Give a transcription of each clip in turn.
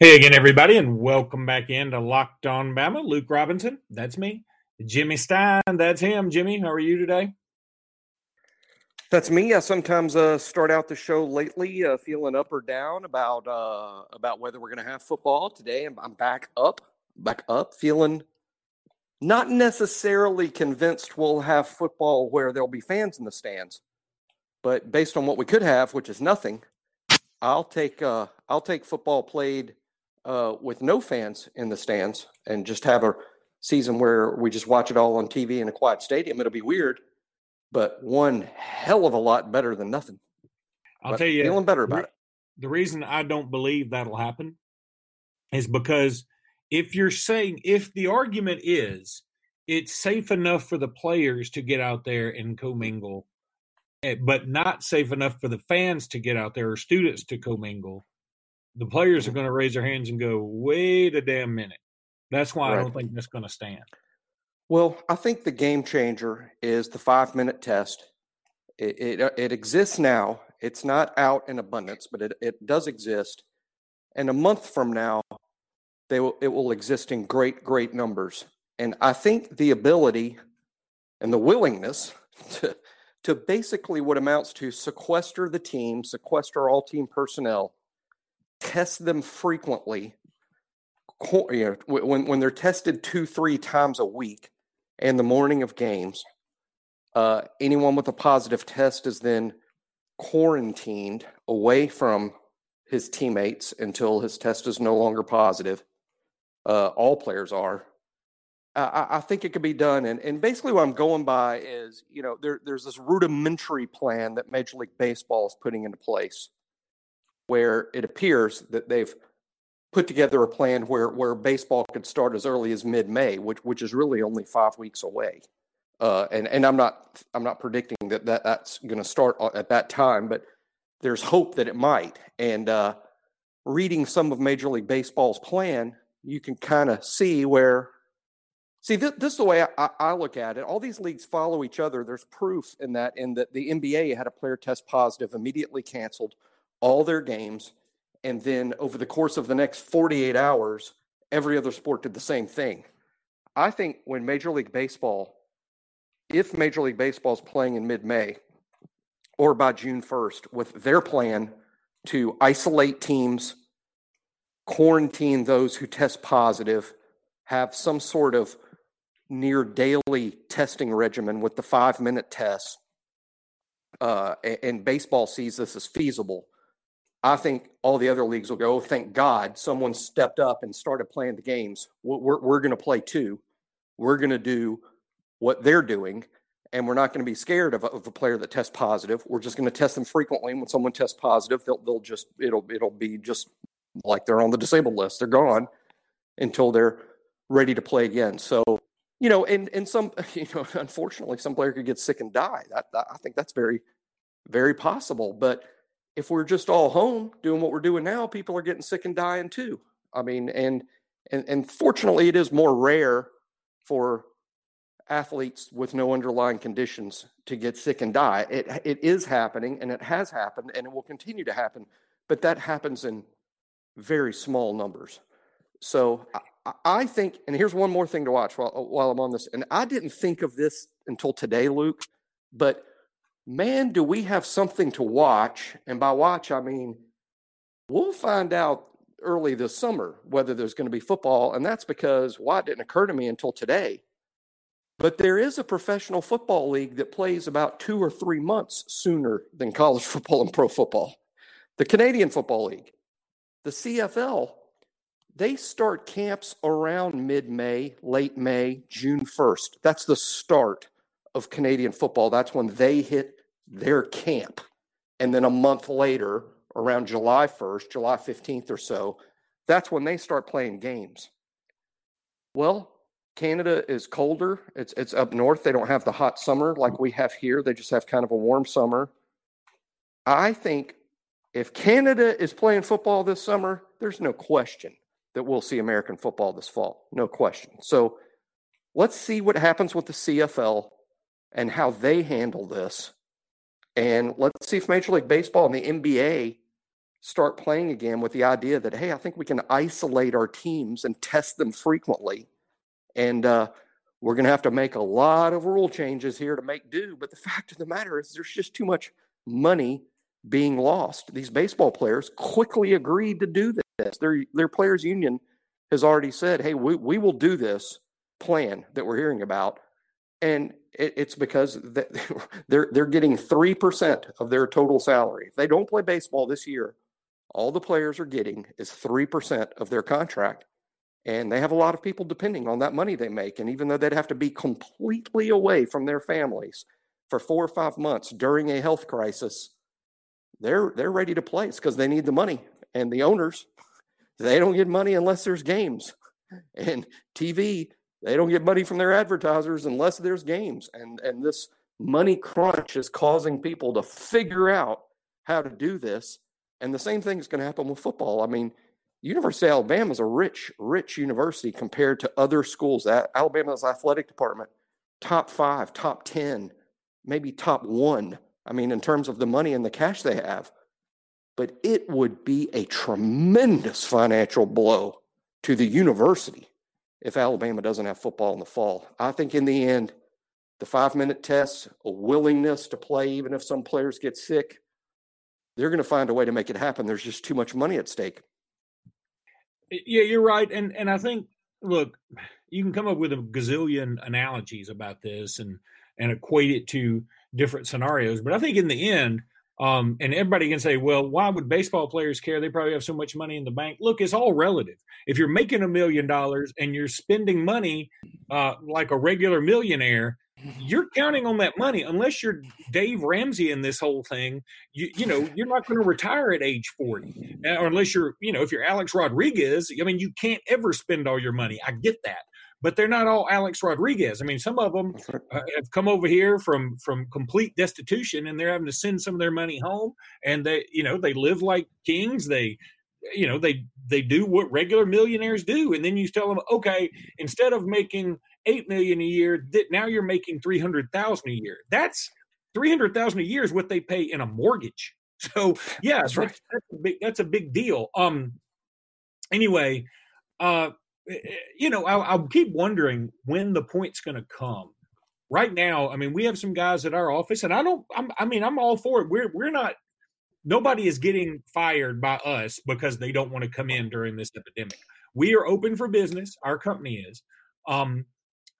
Hey again, everybody, and welcome back into Locked On Bama. Luke Robinson, that's me. Jimmy Stein, that's him. Jimmy, how are you today? That's me. I sometimes uh, start out the show lately uh, feeling up or down about uh, about whether we're going to have football today. I'm, I'm back up, back up, feeling not necessarily convinced we'll have football where there'll be fans in the stands, but based on what we could have, which is nothing, I'll take uh, I'll take football played uh, with no fans in the stands and just have a season where we just watch it all on TV in a quiet stadium. It'll be weird, but one hell of a lot better than nothing. I'll But tell you, feeling better about it. the reason I don't believe that'll happen is because if you're saying, if the argument is it's safe enough for the players to get out there and commingle, eh, but not safe enough for the fans to get out there or students to commingle, the players are going to raise their hands and go, wait a damn minute. That's why I don't think that's going to stand. Well, I think the game changer is the five minute test. It, it, uh, it exists now. It's not out in abundance, but it, it does exist. And a month from now, they will, it will exist in great, great numbers. And I think the ability and the willingness to, to basically what amounts to sequester the team, sequester all team personnel, test them frequently, you know, when, when they're tested two, three times a week and the morning of games, uh, anyone with a positive test is then quarantined away from his teammates until his test is no longer positive. Uh, all players are. I- I, think it could be done, and, and basically what I'm going by is, you know, there, there's this rudimentary plan that Major League Baseball is putting into place, where it appears that they've put together a plan where where baseball could start as early as mid-May, which which is really only five weeks away. Uh, and and I'm not I'm not predicting that, that that's going to start at that time, but there's hope that it might. And uh, reading some of Major League Baseball's plan, you can kind of see where. See, this, this is the way I- I look at it. All these leagues follow each other. There's proof in that. In that the NBA had a player test positive, immediately canceled all their games, and then over the course of the next 48 hours, every other sport did the same thing. I think when Major League Baseball, if Major League Baseball is playing in mid May or by June 1st with their plan to isolate teams, quarantine those who test positive, have some sort of near daily testing regimen with the five minute test, uh, and baseball sees this as feasible. I think all the other leagues will go, oh, thank God someone stepped up and started playing the games. We're, we're, going to play too. We're going to do what they're doing, and we're not going to be scared of a, of a player that tests positive. We're just going to test them frequently. And when someone tests positive, they'll, they'll just, it'll, it'll be just like they're on the disabled list. They're gone until they're ready to play again. So, you know, and, and some, you know, unfortunately, some player could get sick and die. That, that I think that's very, very possible. But if we're just all home doing what we're doing now, people are getting sick and dying too. I mean, and and and fortunately, it is more rare for athletes with no underlying conditions to get sick and die. It it is happening, and it has happened, and it will continue to happen. But that happens in very small numbers. So I, I- think, and here's one more thing to watch while while I'm on this. And I didn't think of this until today, Luke, but man, do we have something to watch? And by watch, I mean we'll find out early this summer whether there's going to be football. And that's because why it didn't occur to me until today. But there is a professional football league that plays about two or three months sooner than college football and pro football. The Canadian Football League, the CFL, they start camps around mid May, late May, June 1st. That's the start of Canadian football. That's when they hit their camp. And then a month later, around July 1st, July 15th or so, that's when they start playing games. Well, Canada is colder. It's it's up north. They don't have the hot summer like we have here. They just have kind of a warm summer. I think if Canada is playing football this summer, there's no question that we'll see American football this fall. No question. So let's see what happens with the CFL and how they handle this. And let's see if Major League Baseball and the NBA start playing again with the idea that, hey, I think we can isolate our teams and test them frequently. And uh, we're going to have to make a lot of rule changes here to make do. But the fact of the matter is, there's just too much money being lost. These baseball players quickly agreed to do this. Their, their players' union has already said, hey, we, we will do this plan that we're hearing about. And it, it's because they're, they're getting 3% of their total salary. If they don't play baseball this year, all the players are getting is 3% of their contract. And they have a lot of people depending on that money they make. And even though they'd have to be completely away from their families for four or five months during a health crisis, they're they're ready to play. Because they need the money. And the owners, they don't get money unless there's games. And TV, they don't get money from their advertisers unless there's games. And and this money crunch is causing people to figure out how to do this. And the same thing is going to happen with football. I mean, University of Alabama is a rich, rich university compared to other schools. Alabama's athletic department, top five, top 10, maybe top one. I mean, in terms of the money and the cash they have. But it would be a tremendous financial blow to the university if Alabama doesn't have football in the fall. I think in the end, the five minute tests, a willingness to play, even if some players get sick, they're going to find a way to make it happen. There's just too much money at stake. Yeah, you're right, and and I think look, you can come up with a gazillion analogies about this and and equate it to different scenarios, but I think in the end, um, and everybody can say, well, why would baseball players care? They probably have so much money in the bank. Look, it's all relative. If you're making a million dollars and you're spending money uh, like a regular millionaire, you're counting on that money unless you're Dave Ramsey in this whole thing. You you know you're not going to retire at age forty, or unless you're you know if you're Alex Rodriguez. I mean you can't ever spend all your money. I get that, but they're not all Alex Rodriguez. I mean some of them uh, have come over here from from complete destitution and they're having to send some of their money home, and they you know they live like kings. They you know they they do what regular millionaires do and then you tell them okay instead of making 8 million a year that now you're making 300,000 a year that's 300,000 a year is what they pay in a mortgage so yeah that's, right. that's, that's a big that's a big deal um anyway uh you know I'll, I'll keep wondering when the point's going to come right now i mean we have some guys at our office and i don't I'm, i mean i'm all for it we're we're not nobody is getting fired by us because they don't want to come in during this epidemic. We are open for business. Our company is. Um,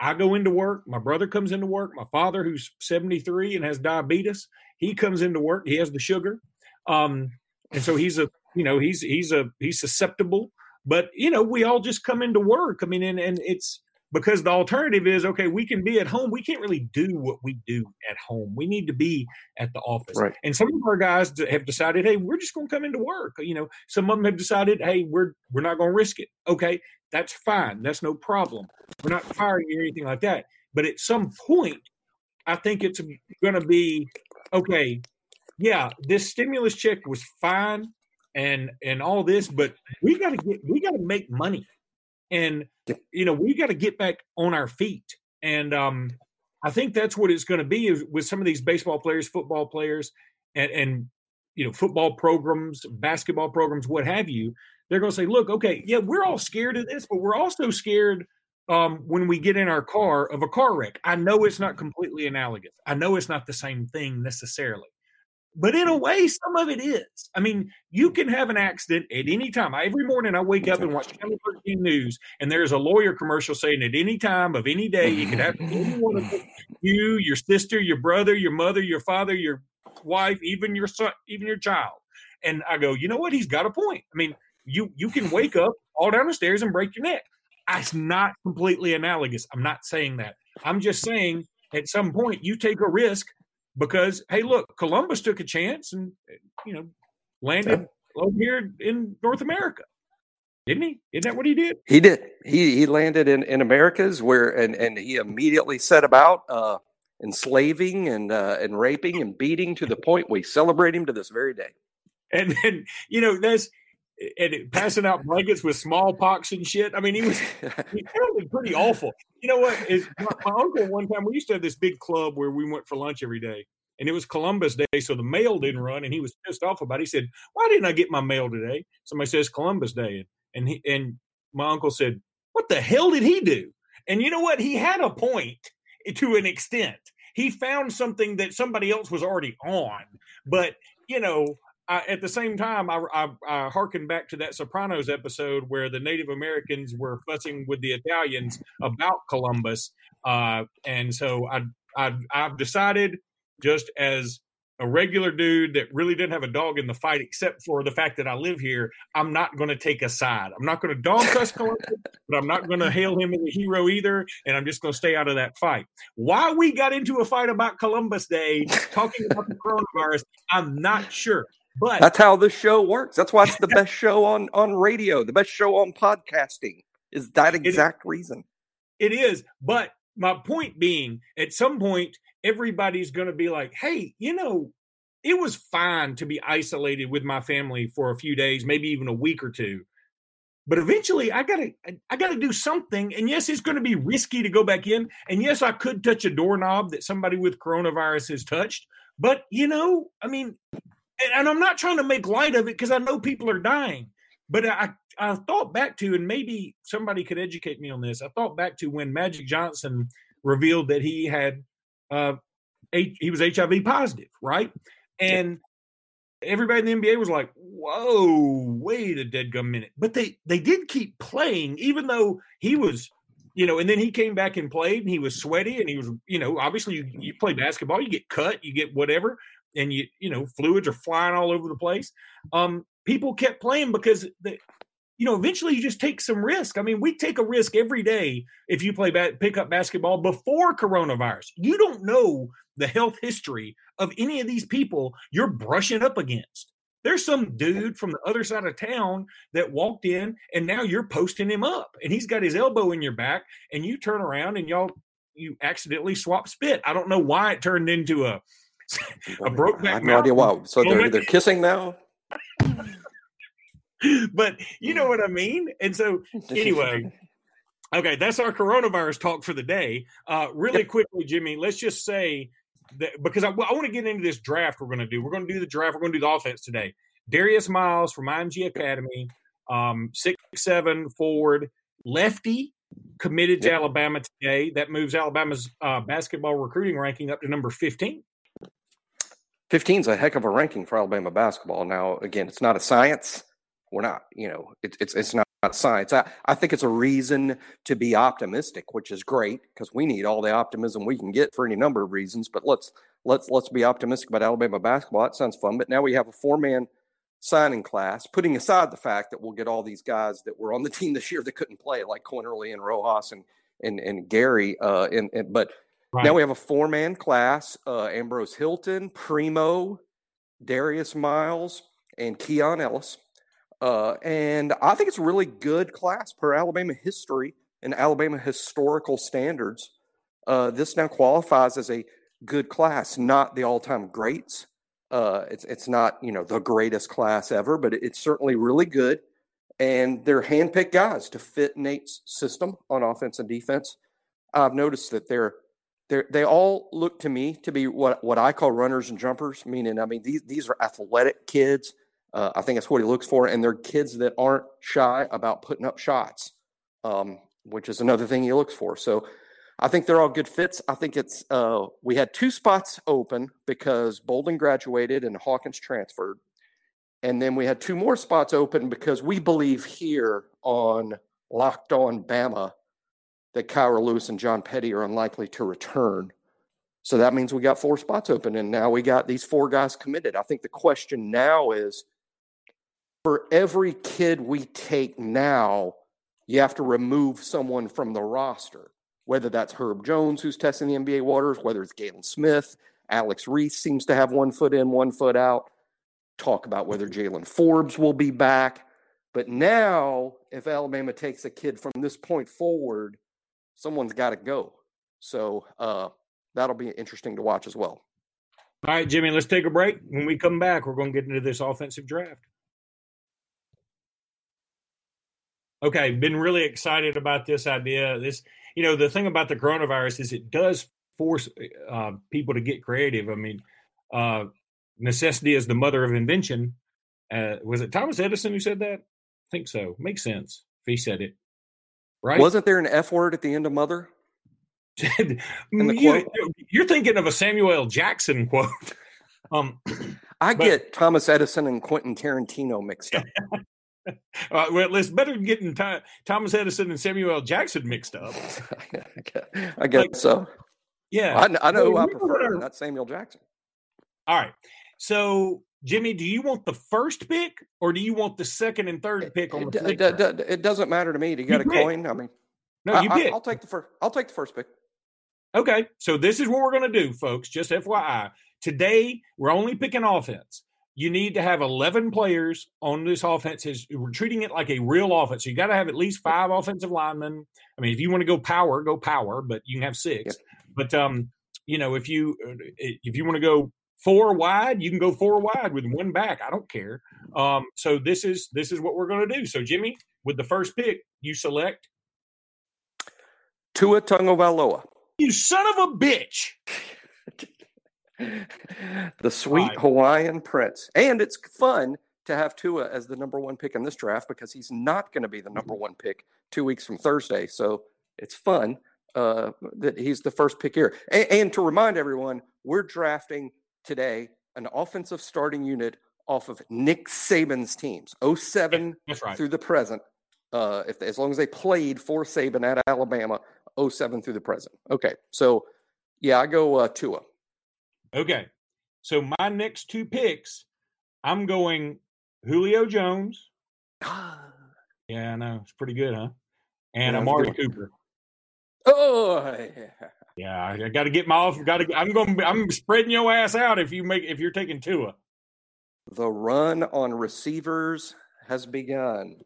I go into work. My brother comes into work. My father, who's 73 and has diabetes, he comes into work. He has the sugar. Um, and so he's a, you know, he's, he's a, he's susceptible, but you know, we all just come into work. I mean, and, and it's, because the alternative is okay we can be at home. We can't really do what we do at home. We need to be at the office. Right. and some of our guys have decided hey we're just going to come into work. You know some of them have decided hey we're we're not going to risk it. Okay that's fine. That's no problem. We're not firing you or anything like that. But at some point i think it's going to be okay yeah this stimulus check was fine and and all this but we got to get we got to make money. And you know we got to get back on our feet. And um, i think that's what it's going to be with some of these baseball players football players and, and you know football programs basketball programs what have you. They're going to say look okay yeah we're all scared of this but we're also scared um, when we get in our car of a car wreck. I know it's not completely analogous. I know it's not the same thing necessarily but in a mm. way, some of it is. I mean, you can have an accident at any time. Every morning I wake up and watch Channel 13 News, and there's a lawyer commercial saying at any time of any day, you could have any one of you, your sister, your brother, your mother, your father, your wife, even your son, even your child. And I go, you know what? He's got a point. I mean, you you can wake up, all down the stairs, and break your neck. It's not completely analogous. I'm not saying that. I'm just saying at some point you take a risk because hey, look, Columbus took a chance and you know landed yeah. here in North America. Didn't he? Isn't that what he did? He did. He he landed in, in Americas where and, and he immediately set about uh, enslaving and uh, and raping and beating to the point we celebrate him to this very day. And then you know that's and passing out blankets with smallpox and shit. I mean, he was he sounded pretty awful. You know what? Is my, my, uncle one time we used to have this big club where we went for lunch every day, and it was Columbus Day, so the mail didn't run, and he was pissed off about. it. He said, "Why didn't I get my mail today?" Somebody says Columbus Day, and he and my uncle said, "What the hell did he do?" And you know what? He had a point to an extent. He found something that somebody else was already on, but you know, I, at the same time, I, I, I harken back to that Sopranos episode where the Native Americans were fussing with the Italians about Columbus, uh, and so I, I I've decided just as a regular dude that really didn't have a dog in the fight, except for the fact that I live here, I'm not going to take a side. I'm not going to dog cuss Columbus, but I'm not going to hail him as a hero either. And I'm just going to stay out of that fight. Why we got into a fight about Columbus Day, talking about the coronavirus, I'm not sure. But that's how this show works. That's why it's the best show on on radio, the best show on podcasting. Is that exact it, reason? It is. But my point being, at some point, everybody's going to be like, hey, you know, it was fine to be isolated with my family for a few days, maybe even a week or two. But eventually I gotta I gotta do something. And yes, it's gonna be risky to go back in. And yes, I could touch a doorknob that somebody with coronavirus has touched. But you know, I mean, and I'm not trying to make light of it because I know people are dying. But I, I thought back to, and maybe somebody could educate me on this. I thought back to when Magic Johnson revealed that he had, uh, he was HIV positive, right? And everybody in the NBA was like, "Whoa, wait a dead gum minute!" But they they did keep playing, even though he was, you know. And then he came back and played, and he was sweaty, and he was, you know, obviously you, you play basketball, you get cut, you get whatever, and you you know fluids are flying all over the place. Um, people kept playing because the, you know eventually you just take some risk. I mean, we take a risk every day if you play ba- pick up basketball before coronavirus. You don't know the health history of any of these people you're brushing up against. There's some dude from the other side of town that walked in and now you're posting him up and he's got his elbow in your back and you turn around and y'all you accidentally swap spit. I don't know why it turned into a a broke back. I have no idea why. So they're they're kissing now. but you know what I mean. And so anyway, okay, that's our coronavirus talk for the day. Uh, really yep. quickly, Jimmy, let's just say that because I, I want to get into this draft we're going to do. We're going to do the draft. We're going to do the offense today. Darius Miles from IMG Academy, um, six seven forward, lefty, committed to. Alabama today. That moves Alabama's uh, basketball recruiting ranking up to number fifteen. 15 is a heck of a ranking for Alabama basketball. Now, again, it's not a science. We're not, you know, it, it's it's not science. I, I think it's a reason to be optimistic, which is great because we need all the optimism we can get for any number of reasons. But let's let's let's be optimistic about Alabama basketball. That sounds fun. But now we have a four man signing class, putting aside the fact that we'll get all these guys that were on the team this year that couldn't play, like Quinerly and Rojas and and and Gary. Uh, and, and but Right. Now we have a four man class uh, Ambrose Hilton, Primo, Darius Miles, and Keon Ellis. Uh, and I think it's a really good class per Alabama history and Alabama historical standards. Uh, this now qualifies as a good class, not the all time greats. Uh, it's, it's not, you know, the greatest class ever, but it's certainly really good. And they're handpicked guys to fit Nate's system on offense and defense. I've noticed that they're they all look to me to be what what I call runners and jumpers. Meaning, I mean these these are athletic kids. Uh, I think that's what he looks for, and they're kids that aren't shy about putting up shots, um, which is another thing he looks for. So. I think they're all good fits. I think it's uh, we had two spots open because Bolden graduated and Hawkins transferred, and then we had two more spots open because we believe here on Locked On Bama that Kira Lewis and John Petty are unlikely to return. So that means we got four spots open, and now we got these four guys committed. I think the question now is for every kid we take now, you have to remove someone from the roster, whether that's Herb Jones, who's testing the NBA waters, whether it's Galin Smith, Alex Reese seems to have one foot in, one foot out. Talk about whether Jaylen Forbes will be back. But now, if Alabama takes a kid from this point forward, someone's got to go. So uh, that'll be interesting to watch as well. All right, Jimmy, let's take a break. When we come back, we're going to get into this offensive draft. Okay, been really excited about this idea. This, you know, the thing about the coronavirus is it does force uh, people to get creative. I mean, uh, necessity is the mother of invention. Uh, was it Thomas Edison who said that? I think so. Makes sense if he said it. Right? Wasn't there an F word at the end of mother? you, are thinking of a Samuel L. Jackson quote. Um, I but, get Thomas Edison and Quentin Tarantino mixed up. Uh, well, it's better than getting Thomas Edison and Samuel L. Jackson mixed up. I guess like, so. Yeah, I, I know who I prefer, not Samuel Jackson. All right, so Jimmy, do you want the first pick or do you want the second and third pick on the? It, it, it, it doesn't matter to me. Do you got you a pick. coin? I mean, no, you I, pick. I'll take the first. I'll take the first pick. Okay, so this is what we're going to do, folks. Just FYI, today we're only picking offense. You need to have 11 players on this offense. We're treating it like a real offense. So you got to have at least five offensive linemen. I mean, if you want to go power, go power, but you can have six. Yep. But um, you know, if you uh, if you want to go four wide, you can go four wide with one back. I don't care. Um, so this is this is what we're going to do. So Jimmy, with the first pick, you select Tua Tagovailoa. You son of a bitch. the sweet right. Hawaiian prince. And it's fun to have Tua as the number one pick in this draft because he's not going to be the number one pick two weeks from Thursday. So it's fun uh, that he's the first pick here. And, and to remind everyone, we're drafting today an offensive starting unit off of Nick Saban's teams, 07 right. through the present. Uh, if as long as they played for Saban at Alabama, 07 through the present. Okay, so yeah, I go uh, Tua. Okay, so my next two picks, I'm going Julio Jones. yeah, I know it's pretty good, huh? And yeah, Amari Cooper. Oh, yeah. Yeah, I, I got to get my off. Got to. I'm going. I'm spreading your ass out if you make if you're taking Tua. The run on receivers has begun.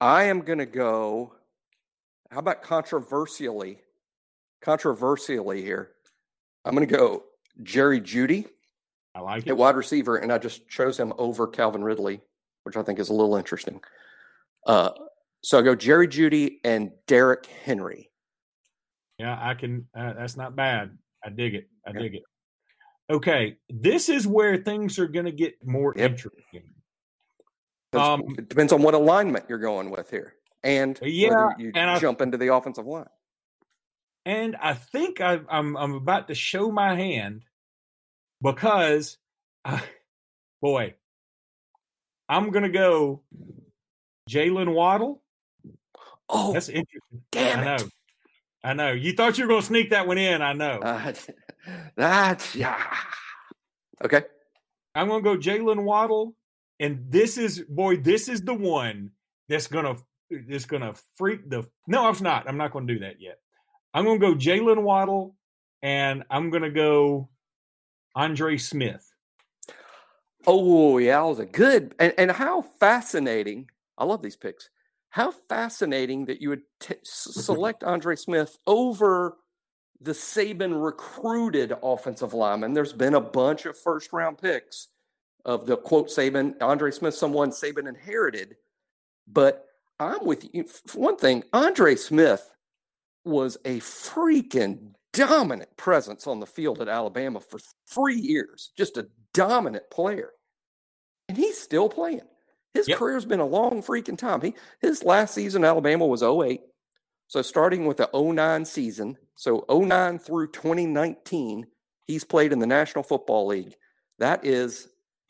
I am going to go how about controversially? Controversially here, I'm going to go Jerry Jeudy. I like it. At wide receiver, and I just chose him over Calvin Ridley, which I think is a little interesting. Uh, so I go Jerry Jeudy and Derrick Henry. Yeah, I can. Uh, that's not bad. I dig it. I dig it. Okay, this is where things are going to get more yep. interesting. Um, it depends on what alignment you're going with here and yeah, you and jump I, into the offensive line. And I think I, am I'm, I'm about to show my hand because, I, boy, I'm gonna go Jalen Waddle. Oh, that's interesting. Damn I know. It. I know. You thought you were gonna sneak that one in. I know. Uh, that's yeah. Okay. I'm gonna go Jalen Waddle, and this is boy, this is the one that's gonna it's going to freak the. No, I'm not. I'm not going to do that yet. I'm going to go Jalen Waddle, and I'm going to go Andre Smith. Oh yeah, that was a good and and how fascinating. I love these picks. How fascinating that you would t- select Andre Smith over the Saban recruited offensive lineman. There's been a bunch of first round picks of the quote Saban Andre Smith, someone Saban inherited, but I'm with you. For one thing, Andre Smith was a freaking dominant presence on the field at Alabama for three years, just a dominant player. And he's still playing. His yep. career's been a long freaking time. He his last season Alabama was 08. So starting with the 09 season, so 09 through 2019, he's played in the National Football League. That is,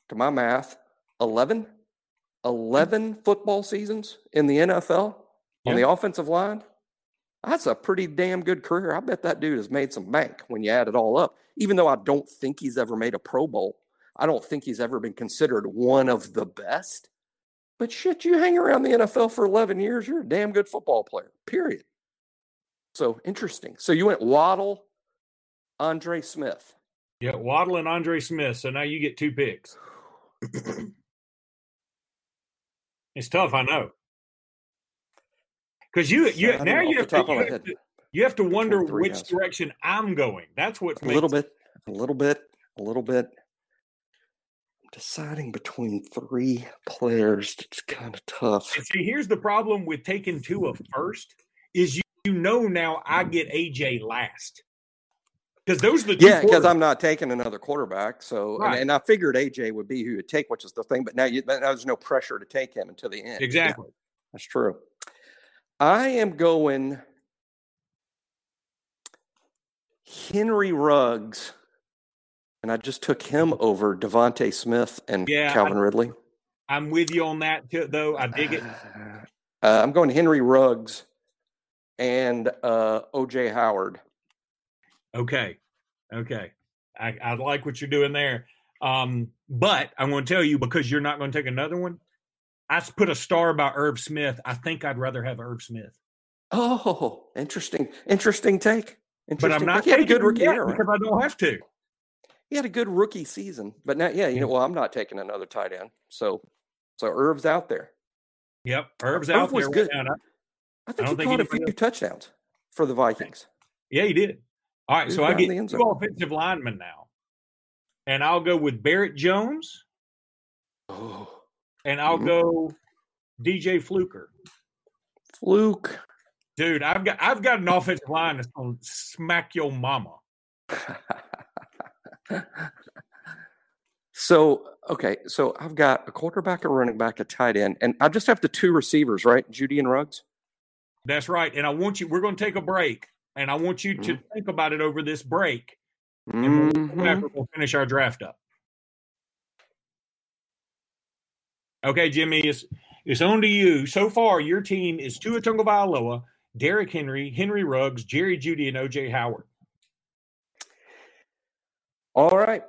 to my math, 11 11 football seasons in the NFL on the offensive line. That's a pretty damn good career. I bet that dude has made some bank when you add it all up. Even though I don't think he's ever made a Pro Bowl, I don't think he's ever been considered one of the best. But shit, you hang around the NFL for 11 years, you're a damn good football player, period. So interesting. So you went Waddle, Andre Smith. Yeah, Waddle and Andre Smith. So now you get two picks. It's tough, I know. Because you, you now you have, to, you, have to, you have to wonder which guys. direction I'm going. That's what's a little bit, a little bit, a little bit. Deciding between three players. It's kind of tough. And see, here's the problem with taking two of first is you, you know now I get AJ last. Because those are the two Yeah, because. I'm not taking another quarterback. So, and- Right. and, I figured AJ would be who you'd take, which is the thing. But now, you, now there's no pressure to take him until the end. Yeah, exactly. that's true. I am going Henry Ruggs, and I just took him over DeVonta Smith and Yeah, I- Calvin Ridley. I'm with you on that too, though. I dig it. Uh, I'm going Henry Ruggs and uh, OJ Howard. Okay. Okay. I, I like what you're doing there. Um, but I'm going to tell you because you're not going to take another one. I put a star by Irv Smith. I think I'd rather have Irv Smith, Oh, interesting, interesting take. but I'm not taking good year. because I don't have to. He had a good rookie season, but now, yeah, you know, well, I'm not taking another tight end, so so Irv's out there. Yep, Irv's Irv out was there good. right I- I think don't he think caught a few touchdowns for the Vikings. Yeah, he did. All right, He so I get two offensive linemen now, and I'll go with Barrett Jones, Oh, and I'll Mhm. go DJ Fluker. fluke. Dude, I've got I've got an offensive line that's to smack your mama. so okay, so I've got a quarterback, a running back, a tight end, and I just have the two receivers, right? Jeudy and Ruggs. That's right. And I want you. We're going to take a break, and I want you to think about it over this break, and we'll, back, Mhm. we'll finish our draft up. Okay, Jimmy, it's it's on to you. So far, your team is Tua Tagovailoa, Derrick Henry, Henry Ruggs, Jerry Jeudy, and OJ Howard. All right.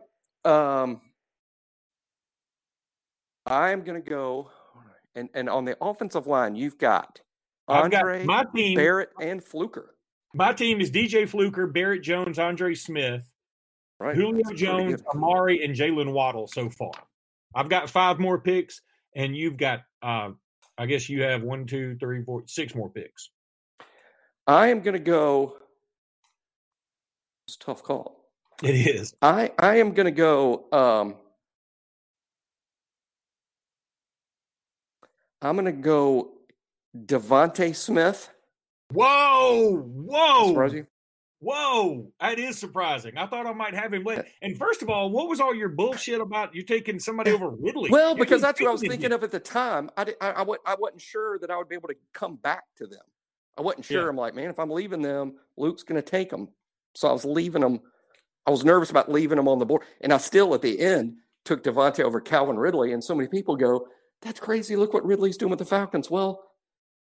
Um, I'm going to go, and and on the offensive line, you've got I've got my team. Barrett and Fluker. My team is DJ Fluker, Barrett Jones, Andre Smith, Right. Julio That's Jones. Amari, and Jalen Waddle so far. I've got five more picks, and you've got, uh, I guess you have one, two, three, four, six more picks. I am going to go. It's a tough call. It is. I I am going to go. Um, I'm going to go DeVonta Smith. Whoa, whoa, Surprise you? whoa! That is surprising. I thought I might have him late. And first of all, what was all your bullshit about you taking somebody over Ridley? Well, because that's what I was thinking of at the time. I, di- I, I, I wasn't sure that I would be able to come back to them. I wasn't sure. Yeah. I'm like, man, if I'm leaving them, Luke's going to take them. So I was leaving them. I was nervous about leaving them on the board. And I still, at the end, took DeVonta over Calvin Ridley. And so many people go, that's crazy. Look what Ridley's doing with the Falcons. Well,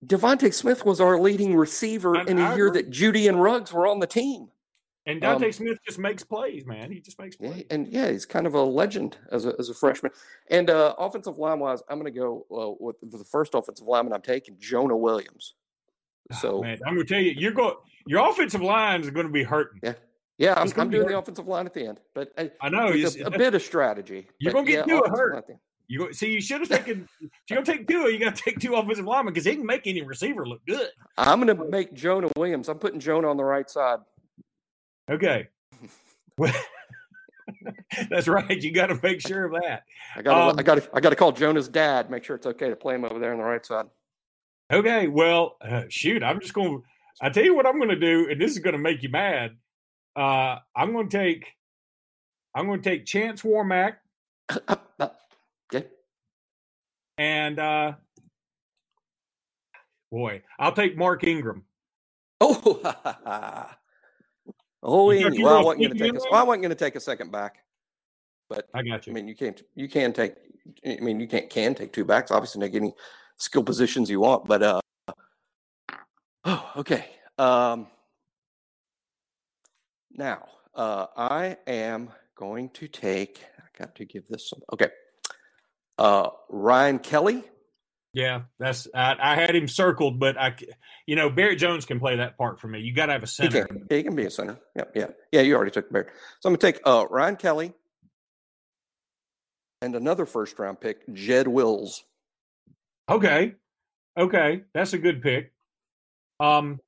DeVonta Smith was our leading receiver in a year that Jeudy and Ruggs were on the team. And Dante um, Smith just makes plays, man. He just makes plays. and yeah, he's kind of a legend as a, as a freshman. And uh, offensive line wise, I'm going to go uh, with the first offensive lineman I'm taking, Jonah Williams. Oh, So man, I'm gonna tell you, you're going. Your offensive line is going to be hurting. Yeah. Yeah, I'm, I'm doing the offensive line at the end, but uh, I know. it's- a, a bit of strategy. You're gonna get yeah, Tua offensive hurt. line at the. You go, see, you should have taken. if you're gonna take two. You got to take two offensive linemen because he can make any receiver look good. I'm going to make Jonah Williams. I'm putting Jonah on the right side. Okay, that's right. You got to make sure of that. I got Um, I got to I got to call Jonah's dad. Make sure it's okay to play him over there on the right side. Okay, well, uh, shoot, I'm just going. to I tell you what I'm going to do, and this is going to make you mad. Uh, I'm going to take. I'm going to take Chance Warmack okay. and uh, boy, I'll take Mark Ingram. Oh, oh, got well, I wasn't going to take a, well, I wasn't going to take a second back, but I got you. I mean, you can't. You can take. I mean, you can't can take two backs. Obviously, take any skill positions you want. But uh, oh, okay. Um, now, uh, I am going to take. I got to give this some. Okay. Uh, Ryan Kelly. Yeah, that's I, I had him circled, but I, you know, Barrett Jones can play that part for me. You got to have a He center. can. Yeah, he can be a center. Yeah, yeah, yeah. You already took Barrett. So I'm going to take uh, Ryan Kelly and another first round pick, Jed Wills. Okay, okay, that's a good pick. Um,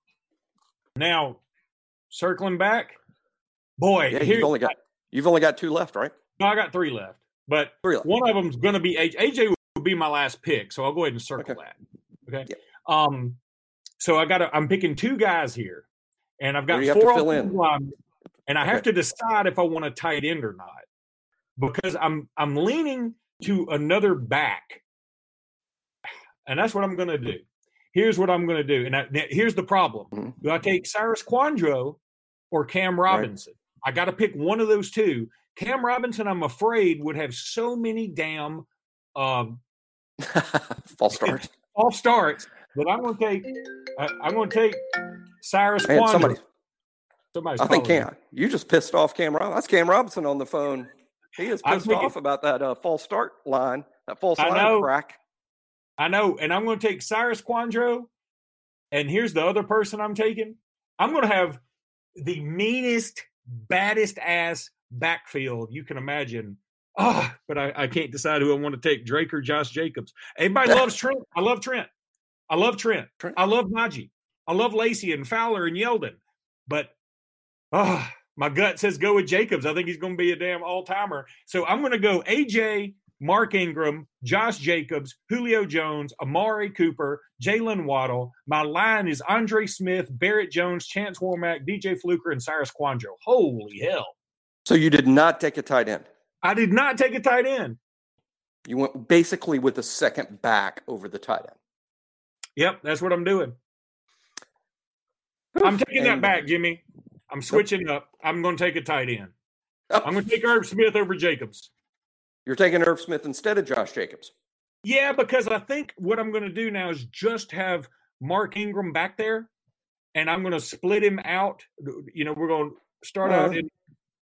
now circling back, boy, Yeah, you've only got you've only got two left, right? no, I got three left, but Three left. one of them's going to be AJ. AJ will be my last pick, so I'll go ahead and circle Okay. that. Okay. Yep. Um, so I got. to I'm picking two guys here, and I've got Where have to four fill in? linemen. and I have to decide if I want a tight end or not because I'm I'm leaning to another back, and that's what I'm going to do. Here's what I'm going to do, and I, here's the problem: Mhm. Do I take Cyrus Kouandjio or Cam Robinson? I got to pick one of those two. Cam Robinson, I'm afraid, would have so many damn um, False start. false starts But I'm going to take. I'm going to take Cyrus Man, Kouandjio. somebody, Somebody's I think. Cam, you just pissed off Cam Robinson. That's Cam Robinson on the phone. He is pissed off about that uh, false start line, that false I line know. crack. I know, and I'm going to take Cyrus Kouandjio. And here's the other person I'm taking. I'm going to have the meanest, baddest ass backfield you can imagine. Ah, but I, I can't decide who I want to take, Drake or Josh Jacobs. Everybody loves Trent. I love Trent. I love Trent. Trent. I love Najee. I love Lacy and Fowler and Yeldon. But ah, my gut says go with Jacobs. I think he's going to be a damn all timer. So I'm going to go AJ, Mark Ingram, Josh Jacobs, Julio Jones, Amari Cooper, Jalen Waddle. My line is Andre Smith, Barrett Jones, Chance Warmack, DJ Fluker, and Cyrus Kouandjio. Holy hell. So you did not take a tight end. I did not take a tight end. You went basically with the second back over the tight end. Yep, that's what I'm doing. I'm taking that back, Jimmy. I'm switching up. I'm going to take a tight end. Oh, I'm going to take Irv Smith over Jacobs. You're taking Irv Smith instead of Josh Jacobs. Yeah, because I think what I'm going to do now is just have Mark Ingram back there, and I'm going to split him out. You know, we're going to start out Uh-huh. in,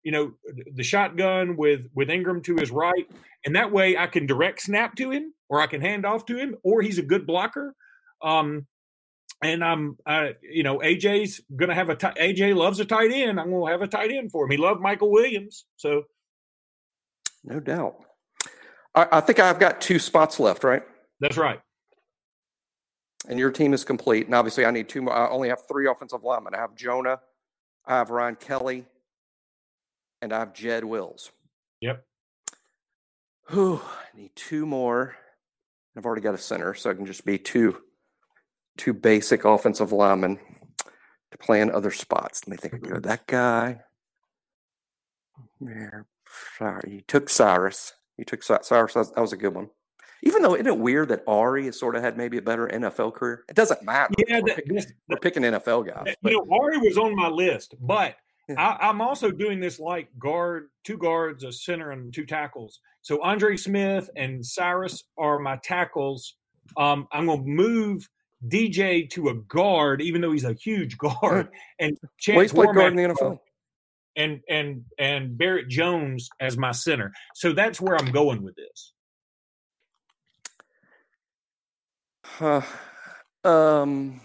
you know, the shotgun with with Ingram to his right, and that way I can direct snap to him, or I can hand off to him, or he's a good blocker. Um, and I'm, uh, you know, AJ's going to have a. AJ loves a tight end. I'm going to have a tight end for him. He loved Michael Williams, so No doubt. I, I think I've got two spots left, right? that's right. And your team is complete. And obviously, I need two more. I only have three offensive linemen. I have Jonah, I have Ryan Kelly, and I have Jed Wills. Yep. Whew, I need two more. I've already got a center, so it can just be two, two basic offensive linemen to play in other spots. Let me think. Go that guy. There. Sorry, you took Cyrus. You took Cyrus. That was, a good one. Even though, isn't it weird that Ari has sort of had maybe a better NFL career? It doesn't matter. Yeah, we're, that, picking, this, we're picking NFL guys. you But know, Ari was on my list, but Yeah. I, I'm also doing this like guard, two guards, a center, and two tackles. So Andre Smith and Cyrus are my tackles. Um, I'm going to move DJ to a guard, even though he's a huge guard, and well, he's played guard in the NFL. And and and Barrett Jones as my center. So that's where I'm going with this. Huh. Um.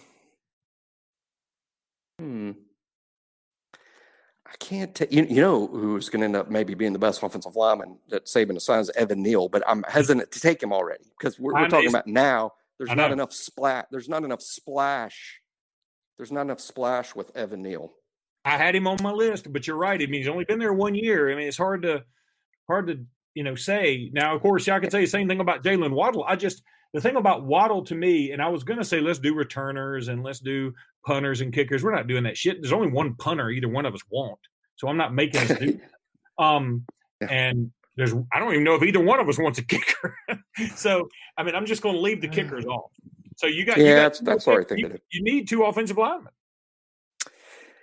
Hmm. I can't. ta- you, you know who's going to end up maybe being the best offensive lineman that Saban assigns Evan Neal, but I'm hesitant to take him already because we're, we're talking about now. There's not enough splat. There's not enough splash. There's not enough splash with Evan Neal. I had him on my list, but you're right. I mean, he's only been there one year. I mean, it's hard to hard to you know say. Now, of course, y'all can say the same thing about Jalen Waddle. I just the thing about Waddle to me, and I was going to say let's do returners and let's do punters and kickers. We're not doing that shit. There's only one punter. Either one of us won't. So I'm not making us do. Um, Yeah. and there's I don't even know if either one of us wants a kicker. so I mean, I'm just going to leave the kickers off. So you got you Yeah, got that's- that's what I think you, you need two offensive linemen.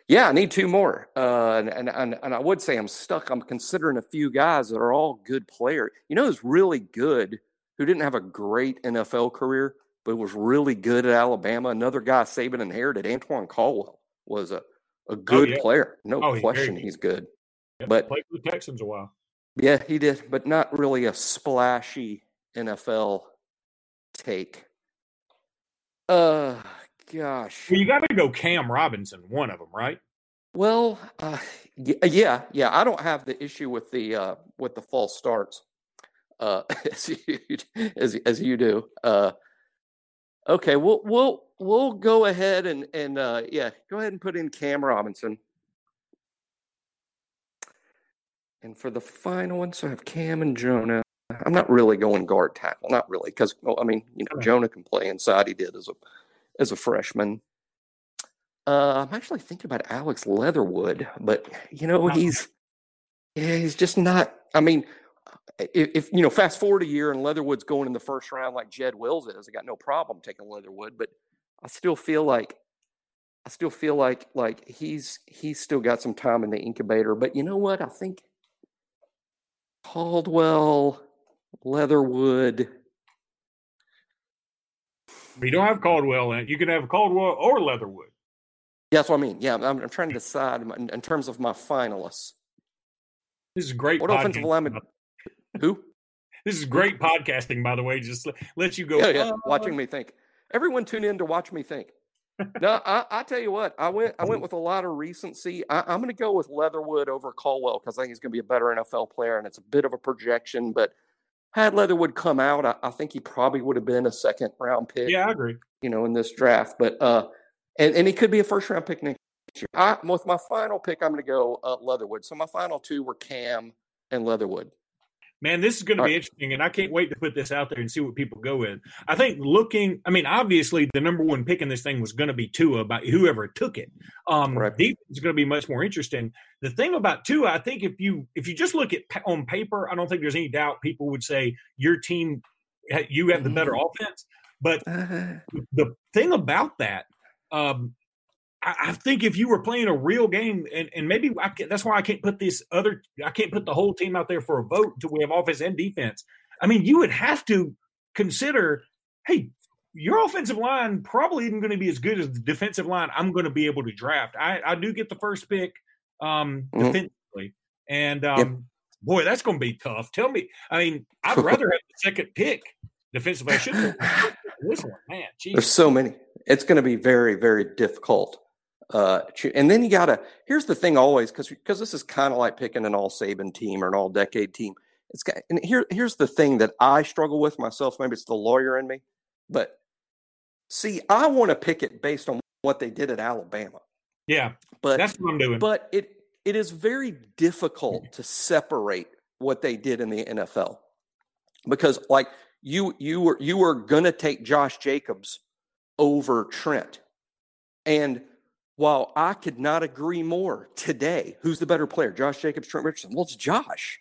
Yeah, I need two more. Uh, and, and, and, I would say I'm stuck. I'm considering a few guys that are all good players. You know, who's really good, who didn't have a great NFL career, but was really good at Alabama. Another guy Saban inherited, Antoine Caldwell, was a, a good Oh, yeah. player. No Oh, he's question good. he's good. But- played for the Texans a while. Yeah, he did, but not really a splashy NFL take. Uh, gosh. Well, you got to go Cam Robinson, one of them, right? Well, uh, yeah, yeah. I don't have the issue with the uh, with the false starts, uh, as you as, as you do. Uh, okay, we'll we'll we'll go ahead and and uh, yeah, go ahead and put in Cam Robinson. And for the final one, so I have Cam and Jonah. I'm not really going guard tackle, not really, because well, I mean, you know, Jonah can play inside. He did as a as a freshman. Uh, I'm actually thinking about Alex Leatherwood, but you know he's he's just not. I mean, if, if, you know, fast forward a year and Leatherwood's going in the first round like Jed Wills is, I got no problem taking Leatherwood, but I still feel like I still feel like like he's he's still got some time in the incubator. But you know what? I think Caldwell, Leatherwood. You don't have Caldwell in it. You can have Caldwell or Leatherwood. Yeah, that's what I mean. Yeah, I'm, I'm trying to decide in, in, terms of my finalists. This is great. What offensive lineman? Who? This is great podcasting, by the way. Just let, let you go. Yeah, yeah. Uh, watching me think. Everyone tune in to watch me think. no, I, I, tell you what, I went I went with a lot of recency. I, am going to go with Leatherwood over Caldwell because I think he's going to be a better NFL player, and it's a bit of a projection. But had Leatherwood come out, I, I think he probably would have been a second round pick. Yeah, I agree. You know, in this draft, but uh, and, and he could be a first round pick next year. I, with my final pick, I'm going to go uh, Leatherwood. So my final two were Cam and Leatherwood. Man, this is going to be interesting, and I can't wait to put this out there and see what people go with. I think looking, I mean, obviously the number one pick in this thing was going to be Tua, about whoever took it. Um, right. Defense is going to be much more interesting. The thing about Tua, I think if you if you just look at on paper, I don't think there's any doubt people would say your team, you have the better mm-hmm. offense. But the thing about that, um, I, think if you were playing a real game, and, and maybe that's why I can't put this other, I can't put the whole team out there for a vote until we have offense and defense. I mean, you would have to consider, hey, your offensive line probably even going to be as good as the defensive line I'm going to be able to draft. I, I do get the first pick um, mm-hmm. defensively, and um, yep. boy, that's going to be tough. Tell me, I mean, I'd rather have the second pick defensively. I should this one, man. Geez. There's so many. It's going to be very, very difficult uh, and then you gotta. Here's the thing, always, because because this is kind of like picking an all Saban team or an all decade team. It's got, and here here's the thing that I struggle with myself. Maybe it's the lawyer in me, but see, I want to pick it based on what they did at Alabama. Yeah, but that's what I'm doing. But it it is very difficult to separate what they did in the NFL because, like you you were you were gonna take Josh Jacobs over Trent, and while I could not agree more today, who's the better player, Josh Jacobs, Trent Richardson? Well, it's Josh.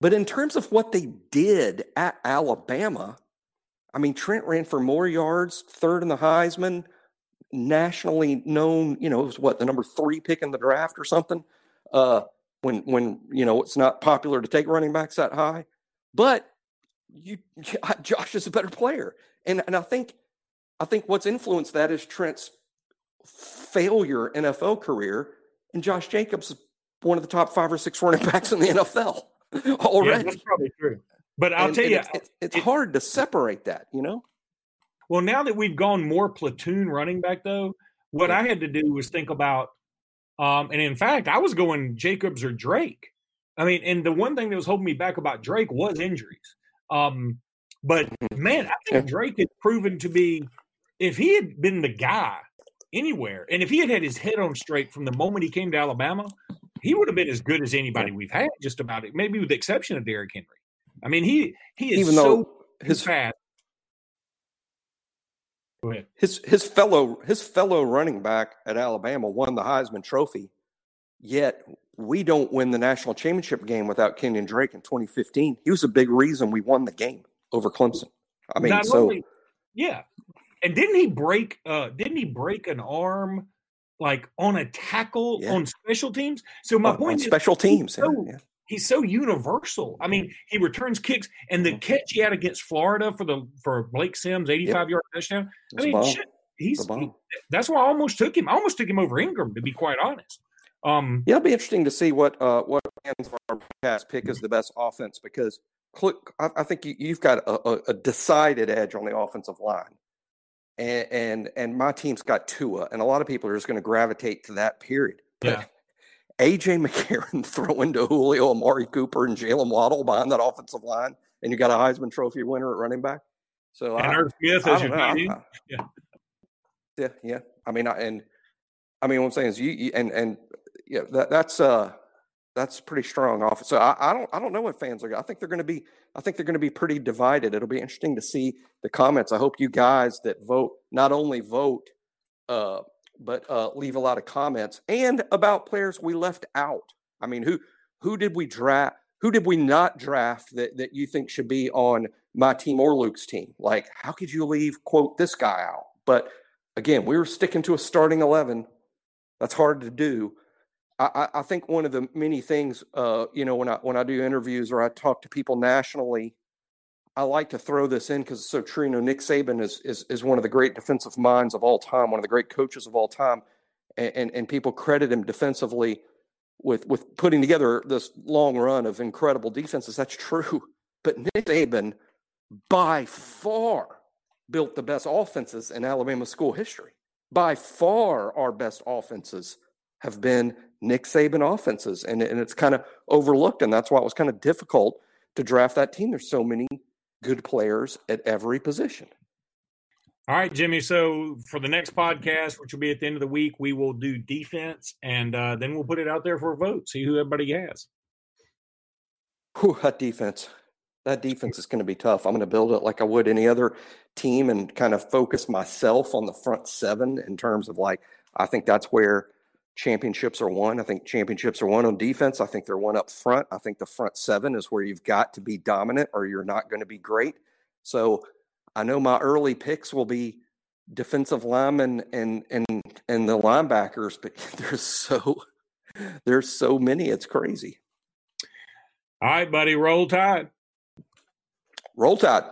But in terms of what they did at Alabama, I mean, Trent ran for more yards, third in the Heisman, nationally known, you know, it was what, the number three pick in the draft or something? Uh, when when you know it's not popular to take running backs that high. But you Josh is a better player. And and I think I think what's influenced that is Trent's failure NFL career, and Josh Jacobs is one of the top five or six running backs in the NFL already. Yeah, that's probably true. But I'll and, tell you, it's, it's, it's it, hard to separate that, you know. Well, now that we've gone more platoon running back, though, what. I had to do was think about, um, and in fact, I was going Jacobs or Drake. I mean, and the one thing that was holding me back about Drake was injuries. Um, but man, I think. Drake had proven to be, if he had been the guy anywhere. And if he had had his head on straight from the moment he came to Alabama, he would have been as good as anybody we've had, just about it. Maybe with the exception of Derrick Henry. I mean, he he is Even so his fast. Go ahead. His his fellow his fellow running back at Alabama won the Heisman Trophy, yet we don't win the national championship game without Kenyan Drake in 2015. He was a big reason we won the game over Clemson. I mean, Not so only, yeah, and didn't he break? uh Didn't he break an arm? Like on a tackle yeah. on special teams. So my point is, special teams. He's so, yeah. he's so universal. I mean, he returns kicks, and the catch he had against Florida for the for Blake Sims, eighty-five yard touchdown. I mean, shit, he's he, that's why I almost took him. I almost took him over Ingram, to be quite honest. Um, yeah, it'll be interesting to see what uh, what fans of our podcast pick is the best offense because I, I think you, have got a, a, decided edge on the offensive line and and, and my team's got Tua, and a lot of people are just going to gravitate to that period. Yeah. AJ McCarron throwing to Julio, Amari Cooper, and Jaylen Waddle behind that offensive line, and you got a Heisman Trophy winner at running back. So and Irv Smith as your know, yeah, yeah, yeah. I mean, I, and I mean, what I'm saying is you, you and and yeah, that, that's uh that's pretty strong off. So I, I, don't I don't know what fans are. I think they're going to be I think they're going to be pretty divided. It'll be interesting to see the comments. I hope you guys that vote not only vote uh, but uh, leave a lot of comments and about players we left out. I mean, who who did we draft? Who did we not draft that that you think should be on my team or Luke's team? Like, how could you leave quote this guy out? But again, we were sticking to a starting eleven. That's hard to do. I, I think one of the many things, uh, you know, when I when I do interviews or I talk to people nationally, I like to throw this in because it's so true. You know, Nick Saban is, is is one of the great defensive minds of all time, one of the great coaches of all time, and and, and people credit him defensively with with putting together this long run of incredible defenses. That's true, but Nick Saban by far built the best offenses in Alabama school history. By far, our best offenses have been Nick Saban offenses, and, and it's kind of overlooked, and that's why it was kind of difficult to draft that team. There's so many good players at every position. All right, Jimmy. So for the next podcast, which will be at the end of the week, we will do defense, and uh, then we'll put it out there for a vote. See who everybody has. Whew, that defense. That defense is going to be tough. I'm going to build it like I would any other team, and kind of focus myself on the front seven in terms of like I think that's where championships are won. I think championships are won on defense. I think they're won up front. I think the front seven is where you've got to be dominant or you're not going to be great. So I know my early picks will be defensive linemen and and and the linebackers, but there's so there's so many. It's crazy. All right, buddy. Roll Tide. Roll Tide.